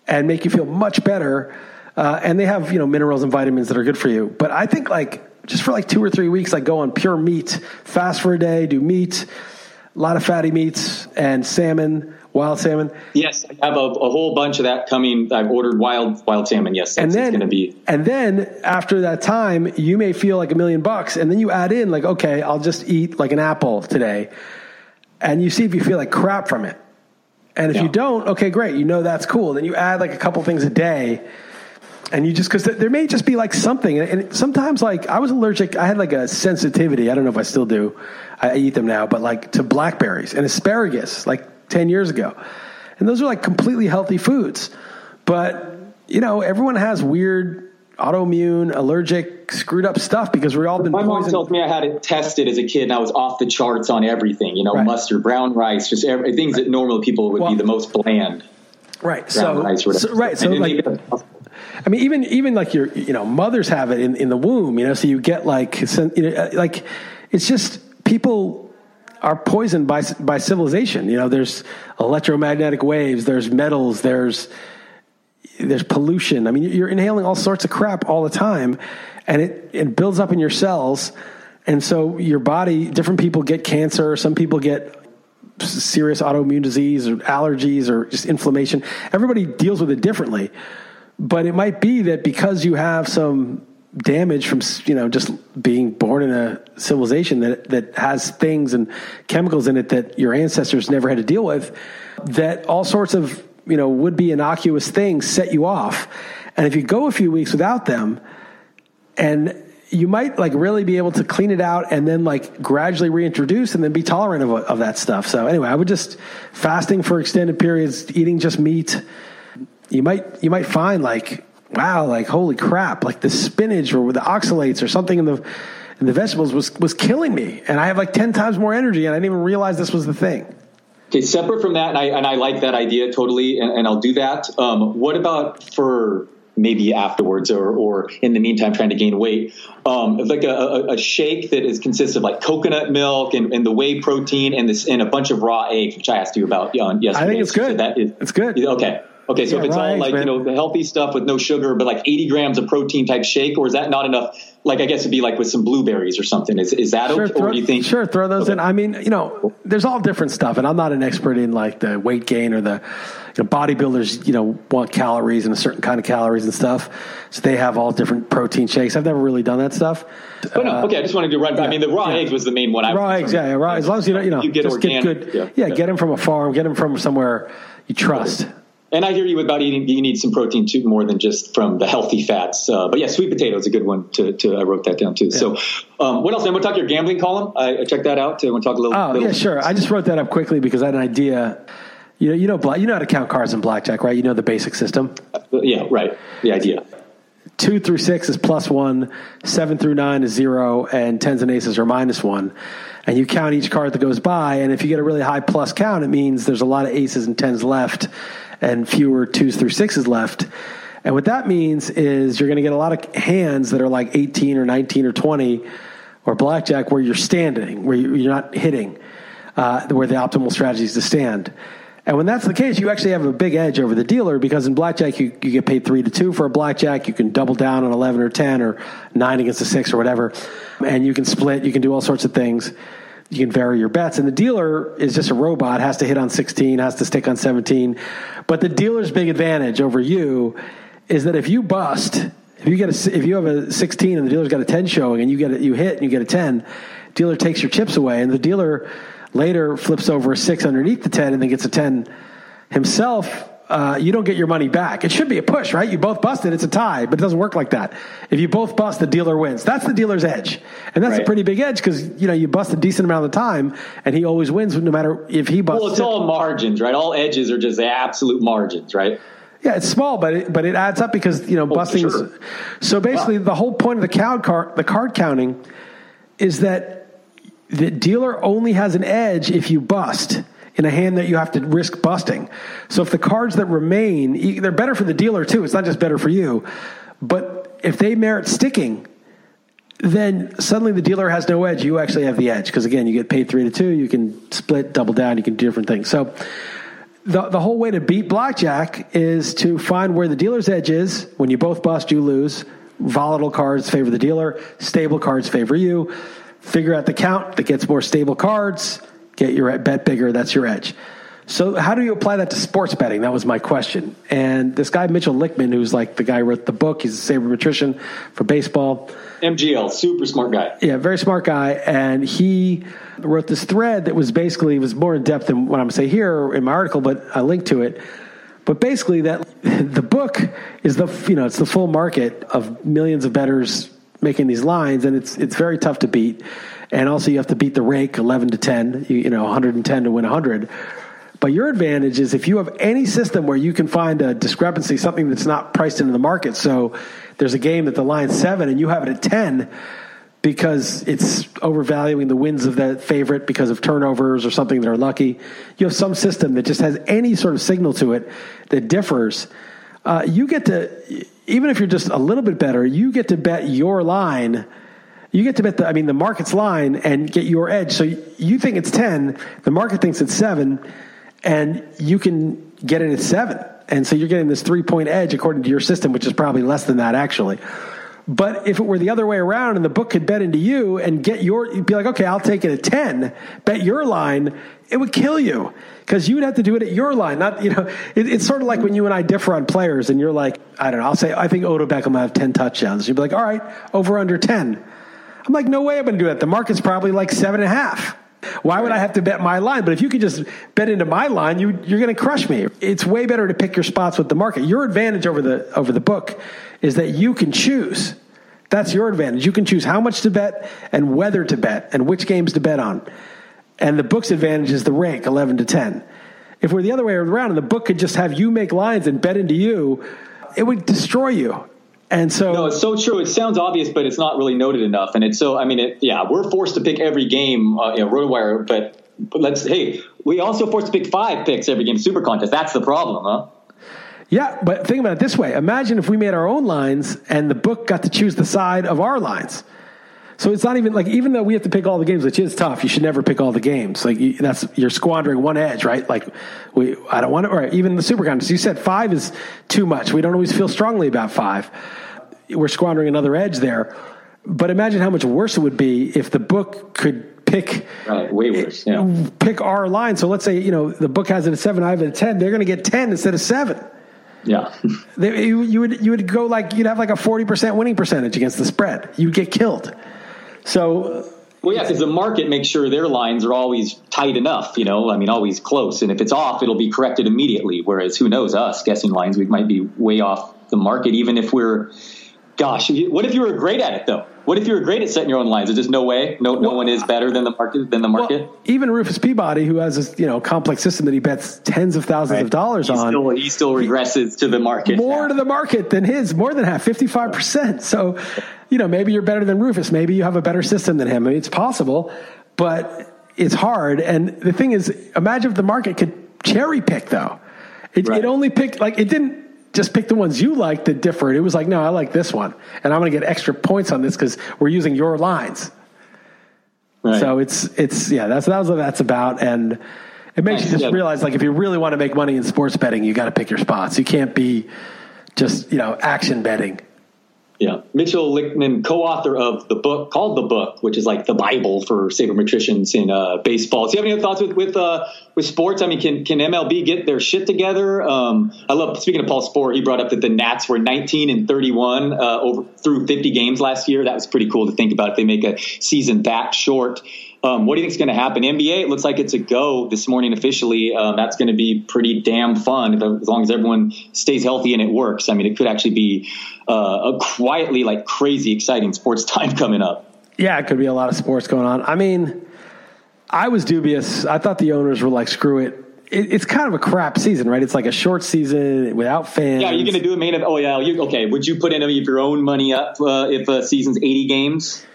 and make you feel much better. Uh, and they have you know minerals and vitamins that are good for you. But I think like just for like two or three weeks, like go on pure meat, fast for a day, do meat, a lot of fatty meats and salmon wild salmon? Yes, I have a, a, whole bunch of that coming. I've ordered wild wild salmon. Yes, and then going to be. And then after that time, you may feel like a million bucks, and then you add in like, okay, I'll just eat like an apple today, and you see if you feel like crap from it. And if yeah. you don't, okay, great, you know that's cool. Then you add like a couple things a day. And you just because there may just be like something, and sometimes like I was allergic. I had like a sensitivity. I don't know if I still do. I eat them now, but like to blackberries and asparagus. Like 10 years ago. And those are like completely healthy foods. But, you know, everyone has weird autoimmune, allergic, screwed up stuff because we've all been. My poisoned. mom tells me I had it tested as a kid, and I was off the charts on everything. You know, right. mustard, brown rice, just every, things right. that normal people would well, be the most bland. Right. So, so, right. So like, I mean, even even like your you know mothers have it in, in the womb. You know, so you get like you know, uh, like it's just people are poisoned by by civilization. You know, there's electromagnetic waves, there's metals, there's there's pollution. I mean, you're inhaling all sorts of crap all the time, and it it builds up in your cells, and so your body. Different people get cancer. Some people get serious autoimmune disease or allergies or just inflammation. Everybody deals with it differently, but it might be that because you have some damage from you know just being born in a civilization that that has things and chemicals in it that your ancestors never had to deal with that all sorts of you know would be innocuous things set you off. And if you go a few weeks without them and you might like really be able to clean it out and then like gradually reintroduce and then be tolerant of, of that stuff. So anyway i would just fasting for extended periods eating just meat you might you might find like wow, like holy crap, like the spinach or the oxalates or something in the in the vegetables was was killing me, and I have like ten times more energy, and I didn't even realize this was the thing. Okay, separate from that, and I and I like that idea totally, and, and I'll do that. Um, what about for maybe afterwards or, or in the meantime trying to gain weight? Um, like a, a, a, shake that is consists of like coconut milk and, and, the whey protein and this and a bunch of raw eggs which i asked you about yesterday i think it's good. That is it's good. Okay Okay, so Yeah, if it's raw all like man. you know the healthy stuff with no sugar, but like 80 grams of protein type shake, or is that not enough? Like I guess it'd be like with some blueberries or something. Is is that Sure, okay? throw, or do you think? sure, throw those Okay. in. I mean, you know, there's all different stuff, and I'm not an expert in like the weight gain or the you know, bodybuilders. You know, want calories and a certain kind of calories and stuff, so they have all different protein shakes. I've never really done that stuff. But no, okay, I just wanted to run. I mean, the raw eggs was the main one. I Raw eggs, yeah, yeah, raw. As long as you don't, you know, You get just organic, get good. yeah. Yeah, get them from a farm, get them from somewhere you trust. And I hear you about eating. You need some protein too, more than just from the healthy fats. Uh, but yeah, sweet potato is a good one to. to I wrote that down too. So, um, what else? I want to talk your gambling column. I, I checked that out. I want to talk a little. Oh little yeah, sure. I just wrote that up quickly because I had an idea. You know, you know, you know how to count cards in blackjack, right? You know the basic system. Yeah, right. The idea. two through six is plus one, seven through nine is zero, and tens and aces are minus one. And you count each card that goes by, and if you get a really high plus count, it means there's a lot of aces and tens left, and fewer twos through sixes left. And what that means is you're going to get a lot of hands that are like 18 or 19 or 20 or blackjack where you're standing, where you- you're not hitting, uh, where the optimal strategy is to stand. And when that's the case, you actually have a big edge over the dealer because in blackjack, you, you get paid three to two for a blackjack. You can double down on 11 or 10 or nine against a six or whatever. And you can split, you can do all sorts of things. You can vary your bets. And the dealer is just a robot, has to hit on 16, has to stick on 17. But the dealer's big advantage over you is that if you bust, if you get a, if you have a 16 and the dealer's got a 10 showing and you get a, you hit and you get a 10, dealer takes your chips away and the dealer later flips over a six underneath the 10 and then gets a 10 himself. Uh, you don't get your money back. It should be a push, right? You both busted, it's a tie, but it doesn't work like that. If you both bust, the dealer wins. That's the dealer's edge, and that's a pretty big edge because you know you bust a decent amount of time, and he always wins no matter if he busts. Well, it's all margins, right? All edges are just absolute margins, right? Yeah, it's small, but it, but it adds up because you know busting. Oh, sure. is, so basically, the whole point of the card card the card counting is that the dealer only has an edge if you bust in a hand that you have to risk busting. So if the cards that remain, they're better for the dealer too. It's not just better for you, but if they merit sticking, then suddenly the dealer has no edge. You actually have the edge because again, you get paid three to two. You can split, double down. You can do different things. So the, the whole way to beat blackjack is to find where the dealer's edge is. When you both bust, you lose. Volatile cards favor the dealer, stable cards favor you. Figure out the count that gets more stable cards, get your bet bigger, that's your edge. So, how do you apply that to sports betting? That was my question. And this guy, Mitchell Lichtman, who's like the guy who wrote the book, he's a sabermetrician for baseball. MGL, super smart guy. Yeah, very smart guy, and he wrote this thread that was basically was more in depth than what I'm saying here in my article, but I linked to it. But basically, that the book is the you know it's the full market of millions of bettors making these lines, and it's it's very tough to beat. And also, you have to beat the rake eleven to ten, you, you know, 110 to win 100. But your advantage is if you have any system where you can find a discrepancy, something that's not priced into the market. So there's a game that the line's seven and you have it at 10 because it's overvaluing the wins of that favorite because of turnovers or something that are lucky. You have some system that just has any sort of signal to it that differs. Uh, you get to, even if you're just a little bit better, you get to bet your line. You get to bet the, I mean, the market's line and get your edge. So you think it's 10, the market thinks it's seven, and you can get it at seven. And so you're getting this three point edge according to your system, which is probably less than that actually. But if it were the other way around and the book could bet into you and get your, you'd be like, okay, I'll take it at 10, bet your line, it would kill you because you would have to do it at your line. Not, you know, it, it's sort of like when you and I differ on players and you're like, I don't know, I'll say, I think Odo Beckham will have 10 touchdowns. You'd be like, all right, over under 10. I'm like, no way I'm going to do that. The market's probably like seven and a half. Why would I have to bet my line? But if you could just bet into my line, you, you're going to crush me. It's way better to pick your spots with the market. Your advantage over the over the book is that you can choose. That's your advantage. You can choose how much to bet and whether to bet and which games to bet on. And the book's advantage is the rake, 11 to 10. If we're the other way around and the book could just have you make lines and bet into you, it would destroy you. And so, No, it's so true. It sounds obvious, but it's not really noted enough. And it's so, I mean, it, yeah, we're forced to pick every game, uh, you know, RotoWire, but, but let's, hey, we also forced to pick five picks every game, Super Contest. That's the problem, huh? yeah, but think about it this way. Imagine if we made our own lines and the book got to choose the side of our lines. So it's not even like even though we have to pick all the games, which is tough. You should never pick all the games. Like you, that's you're squandering one edge, right? Like we, I don't want to. Or even the super contests, you said five is too much. We don't always feel strongly about five. We're squandering another edge there. But imagine how much worse it would be if the book could pick way worse. Yeah. pick our line. So let's say you know the book has it at seven, I have it at ten. They're going to get ten instead of seven. Yeah, they, you, you would you would go like you'd have like a forty percent winning percentage against the spread. You'd get killed. So well, yeah, because the market makes sure their lines are always tight enough, you know, I mean, always close. And if it's off, it'll be corrected immediately. Whereas who knows us guessing lines, we might be way off the market, even if we're, gosh, what if you were great at it though? What if you were great at setting your own lines? There's just no way. No, no one is better than the market. Than the market. Well, even Rufus Peabody, who has this you know complex system that he bets tens of thousands right. of dollars he on, still, he still regresses to the market. More now. to the market than his, more than half, fifty five percent. So, you know, maybe you're better than Rufus. Maybe you have a better system than him. I mean, it's possible, but it's hard. And the thing is, imagine if the market could cherry pick though. It, right. it only picked like it didn't just pick the ones you like that differed. It was like, no, I like this one, and I'm going to get extra points on this because we're using your lines. Right. So it's it's yeah, that's that's what that's about, and it makes nice. you just realize like if you really want to make money in sports betting, you got to pick your spots. You can't be just you know action betting. Yeah, Mitchell Lichtman, co-author of the book called "The Book," which is like the Bible for sabermetricians in uh, baseball. Do you have any other thoughts with with uh, with sports? I mean, can can MLB get their shit together? Um, I love speaking of Paul Sporer. He brought up that the Nats were 19 and 31 uh, over through 50 games last year. That was pretty cool to think about. If they make a season that short. Um, what do you think is going to happen? NBA, it looks like it's a go this morning officially. Um, that's going to be pretty damn fun as long as everyone stays healthy and it works. I mean, it could actually be uh, a quietly like crazy exciting sports time coming up. Yeah, it could be a lot of sports going on. I mean, I was dubious. I thought the owners were like, screw it. it it's kind of a crap season, right? It's like a short season without fans. Yeah, you're going to do a main event. Oh, yeah. You, okay. Would you put any of your own money up uh, if a season's 80 games?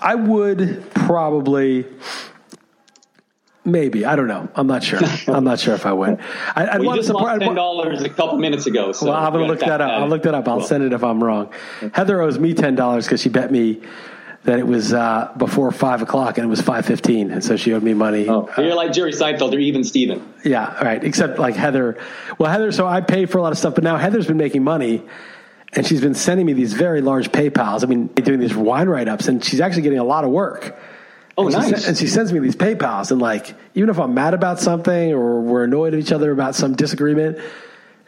I would probably. Maybe I don't know. I'm not sure. I'm not sure if I would. I, I'd want just support, lost ten dollars a couple minutes ago. So well, I'm gonna look that up. I'll look that up. I'll well. send it if I'm wrong. Heather owes me ten dollars because she bet me that it was uh, before five o'clock and it was five fifteen, and so she owed me money. Oh, you're like Jerry Seinfeld or even Steven. Yeah, right. Except like Heather. Well, Heather. So I pay for a lot of stuff, but now Heather's been making money and she's been sending me these very large PayPal's. I mean, doing these wine write ups, and she's actually getting a lot of work. Oh, and nice. She, and she sends me these PayPal's, and like, even if I'm mad about something or we're annoyed at each other about some disagreement,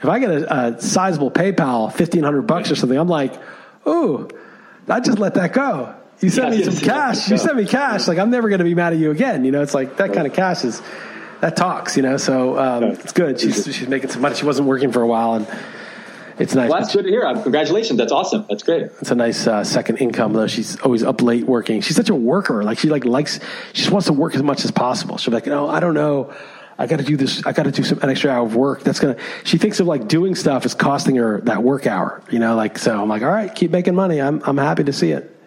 if I get a, a sizable PayPal, fifteen hundred bucks or something, I'm like, oh, I just let that go. You sent yeah, me some cash. You sent me cash. Like I'm never going to be mad at you again. You know, it's like that kind of cash is that talks. You know, so um, it's good. She's she's making some money. She wasn't working for a while, and it's nice. Well, that's good to hear. Congratulations. That's awesome. That's great. It's a nice uh, second income though. She's always up late working. She's such a worker. Like she like likes. She just wants to work as much as possible. She'll be like, no, I don't know. I got to do this. I got to do some an extra hour of work. That's gonna. She thinks of like doing stuff is costing her that work hour. You know, like so. I'm like, all right, keep making money. I'm I'm happy to see it.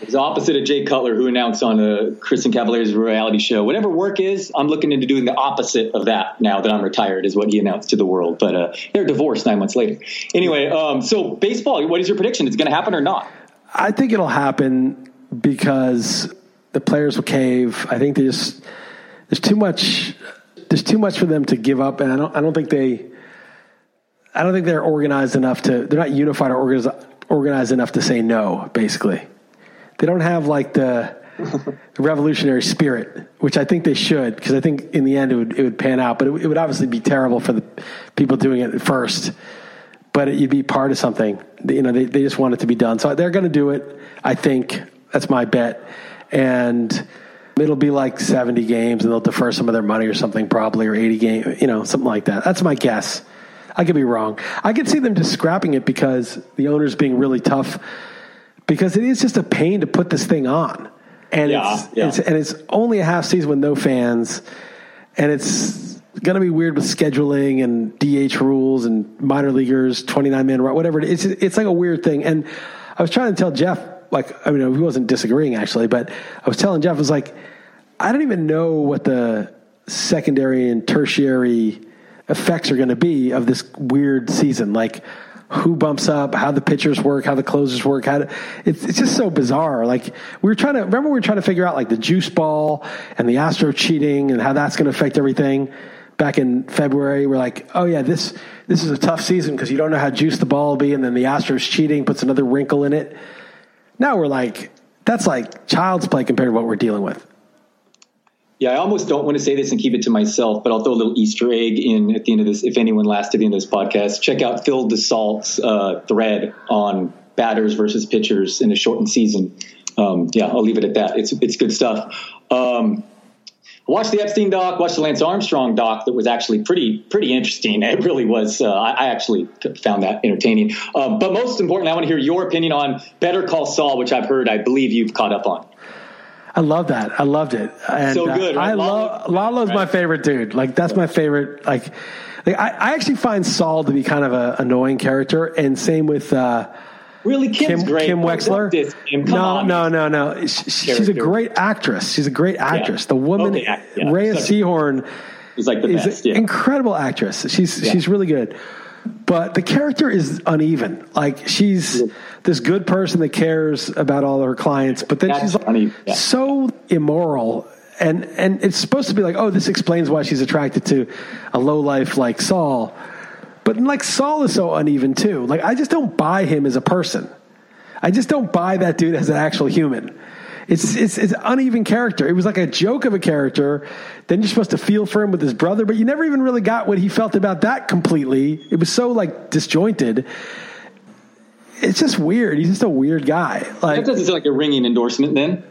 It's opposite of Jay Cutler, who announced on a Kristin Cavallari's reality show, whatever work is, I'm looking into doing the opposite of that now that I'm retired, is what he announced to the world. But uh, they're divorced nine months later. Anyway, um, so baseball, what is your prediction? Is it going to happen or not? I think it'll happen because the players will cave. I think there's there's too much there's too much for them to give up, and I don't I don't think they I don't think they're organized enough to they're not unified or organized, organized enough to say no. Basically, they don't have like the revolutionary spirit, which I think they should, because I think in the end it would it would pan out. But it, it would obviously be terrible for the people doing it first. But it, you'd be part of something. You know, they they just want it to be done, so they're going to do it. I think that's my bet, and it'll be like 70 games and they'll defer some of their money or something probably or 80 games you know something like that that's my guess i could be wrong i could see them just scrapping it because the owners being really tough because it is just a pain to put this thing on, and yeah, it's, yeah. it's and it's only a half season with no fans, and it's going to be weird with scheduling and DH rules and minor leaguers, twenty nine man, whatever. It's it's like a weird thing. And I was trying to tell Jeff, like, I mean, he wasn't disagreeing actually, but I was telling Jeff, I was like, I don't even know what the secondary and tertiary effects are going to be of this weird season. Like, who bumps up, how the pitchers work, how the closers work. How to, it's it's just so bizarre. Like we were trying to remember we were trying to figure out like the juice ball and the Astro cheating and how that's going to affect everything. Back in February, we're like, oh yeah, this this is a tough season because you don't know how juiced the ball will be, and then the Astros cheating puts another wrinkle in it. Now we're like, that's like child's play compared to what we're dealing with. Yeah, I almost don't want to say this and keep it to myself, but I'll throw a little Easter egg in at the end of this. If anyone lasts to the end of this podcast, check out Phil DeSalt's uh, thread on batters versus pitchers in a shortened season. Um, yeah, I'll leave it at that. It's it's good stuff. Um, the Epstein doc, watched the Lance Armstrong doc that was actually pretty pretty interesting. It really was. Uh, I, I, actually found that entertaining. Um, but most importantly, I want to hear your opinion on Better Call Saul, which I've heard, I believe you've caught up on. I love that. I loved it. And, so good. Right? I love Lalo's right? my favorite dude. Like that's my favorite. Like, like I, I, actually find Saul to be kind of an annoying character, and same with. Uh, Really, Kim's Kim, great. Kim Wexler. Kim. no, on. no, no, no. She, she's a great actress. She's a great actress. Yeah. The woman, okay, yeah. Rhea Such Seehorn, is like the best. Yeah. Incredible actress. She's she's really good. But the character is uneven. Like she's this good person that cares about all her clients, but then That's she's like so immoral and and it's supposed to be like, oh, this explains why she's attracted to a low life like Saul. But like Saul is so uneven too. Like I just don't buy him as a person. I just don't buy that dude as an actual human. It's it's it's uneven character. It was like a joke of a character. Then you're supposed to feel for him with his brother, but you never even really got what he felt about that completely. It was so like disjointed. It's just weird. He's just a weird guy. Like that doesn't sound like a ringing endorsement then.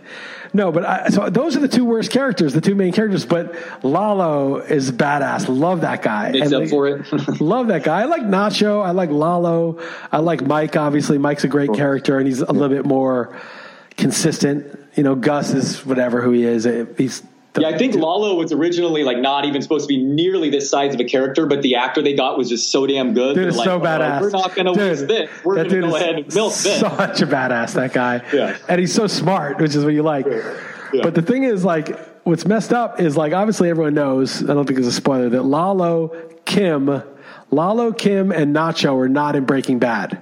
No, but I, so those are the two worst characters, the two main characters. But Lalo is badass. Love that guy. Makes up for it. love that guy. I like Nacho. I like Lalo. I like Mike. Obviously, Mike's a great character, and he's a little bit more consistent. You know, Gus is whatever who he is. Uh, he's yeah, I think Lalo was originally like not even supposed to be nearly this size of a character, but the actor they got was just so damn good. Dude, like, so badass. Oh, we're not going to lose this. We're going to go ahead and milk this. Such a badass, that guy. Yeah. And he's so smart, which is what you like. Yeah. But the thing is, like, what's messed up is like obviously everyone knows. I don't think it's a spoiler that Lalo, Kim, Lalo, Kim, and Nacho are not in Breaking Bad.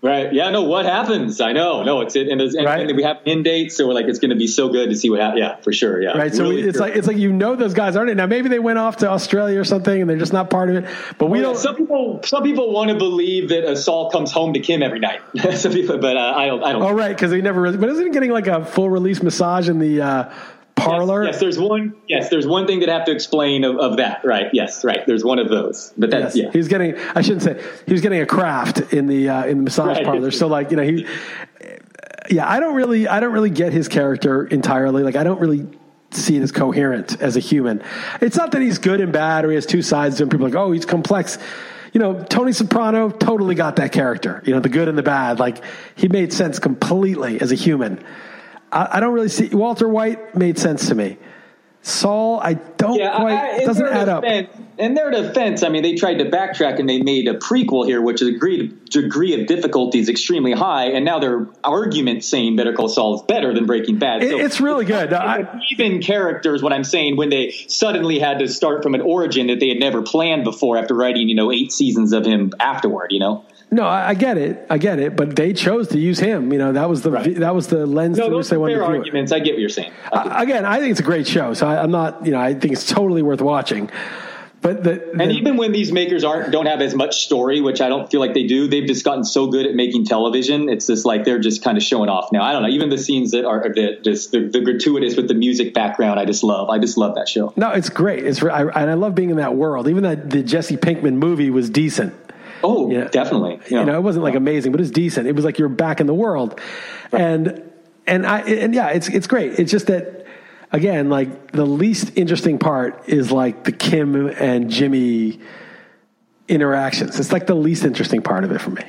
Right. Yeah. No. What happens? I know. No. It's it, and, and, right. and we have in dates, so we're like, it's going to be so good to see what happens. Yeah, for sure. Yeah. Right. So really it's like it's like you know those guys aren't it? Now maybe they went off to Australia or something, and they're just not part of it. But we well, don't. Some people some people want to believe that Saul comes home to Kim every night. some people, but uh, I don't. I don't. Oh right, because he never. Really, but isn't getting like a full release massage in the? Uh, parlor. Yes, yes, there's one. Yes, there's one thing that I have to explain of, of that. Right. Yes. Right. There's one of those. But that's yes. yeah. He's getting. I shouldn't say he was getting a craft in the uh, in the massage right. parlor. So like you know he. Yeah, I don't really. I don't really get his character entirely. Like I don't really see it as coherent as a human. It's not that he's good and bad or he has two sides and. People are like, oh, he's complex. You know, Tony Soprano totally got that character. You know, the good and the bad. Like he made sense completely as a human. I, I, don't really see Walter White made sense to me. Saul, I don't yeah, quite I, doesn't add defense, up. In their defense, I mean, they tried to backtrack and they made a prequel here, which is degree degree of difficulty is extremely high, and now their argument saying Better Call Saul is better than Breaking Bad. So it's really good. even characters, what I'm saying, when they suddenly had to start from an origin that they had never planned before after writing, you know, eight seasons of him afterward, you know. No, I, I, get it. I get it. But they chose to use him. You know, that was the right. that was the lens no, through which they wanted to arguments. It. I get what you're saying. I, again, I think it's a great show. So I, am not. You know, I think it's totally worth watching. But the, the, and even when these makers aren't don't have as much story, which I don't feel like they do, they've just gotten so good at making television. It's just like they're just kind of showing off now. I don't know. Even the scenes that are that just the, the gratuitous with the music background, I just love. I just love that show. No, it's great. It's I, and I love being in that world. Even that the Jesse Pinkman movie was decent. Oh, know, definitely. Yeah. You know, it wasn't like amazing, but it was decent. It was like you're back in the world, right. and and I and yeah, it's it's great. It's just that again, like the least interesting part is like the Kim and Jimmy interactions. It's like the least interesting part of it for me.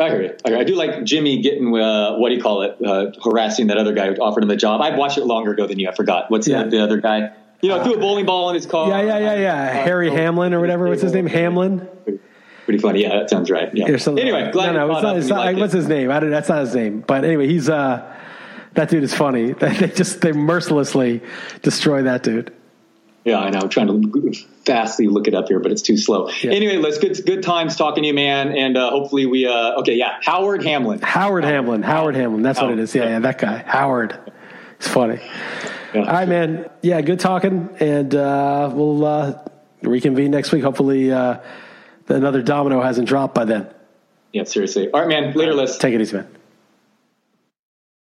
I it. I, do like Jimmy getting uh, what do you call it? Uh, harassing that other guy who offered him the job. I watched it longer ago than you. I forgot. What's yeah. the, the, other guy? You know, uh, threw a bowling ball in his car. Yeah, yeah, yeah, yeah. Harry Hamlin or whatever. What's his name? Hamlin pretty funny. Yeah, that sounds right. Yeah. Anyway, glad no, no, it's not, it's not, what's his name? I don't, that's not his name. But anyway, he's uh, that dude is funny. They just they mercilessly destroy that dude. Yeah, I know. I'm trying to fastly look it up here, but it's too slow. Yeah. Anyway, let's good good times talking to you, man, and uh, hopefully we. Uh, okay, yeah, Howard Hamlin. Howard Hamlin. Howard Hamlin. That's Howard. what it is. Yeah, yeah, that guy, Howard. It's funny. Yeah. All right, man. Yeah, good talking, and uh, we'll uh, reconvene next week. Hopefully, uh, another domino hasn't dropped by then. Yeah, seriously. All right, man. Later, Liss. Take it easy, man.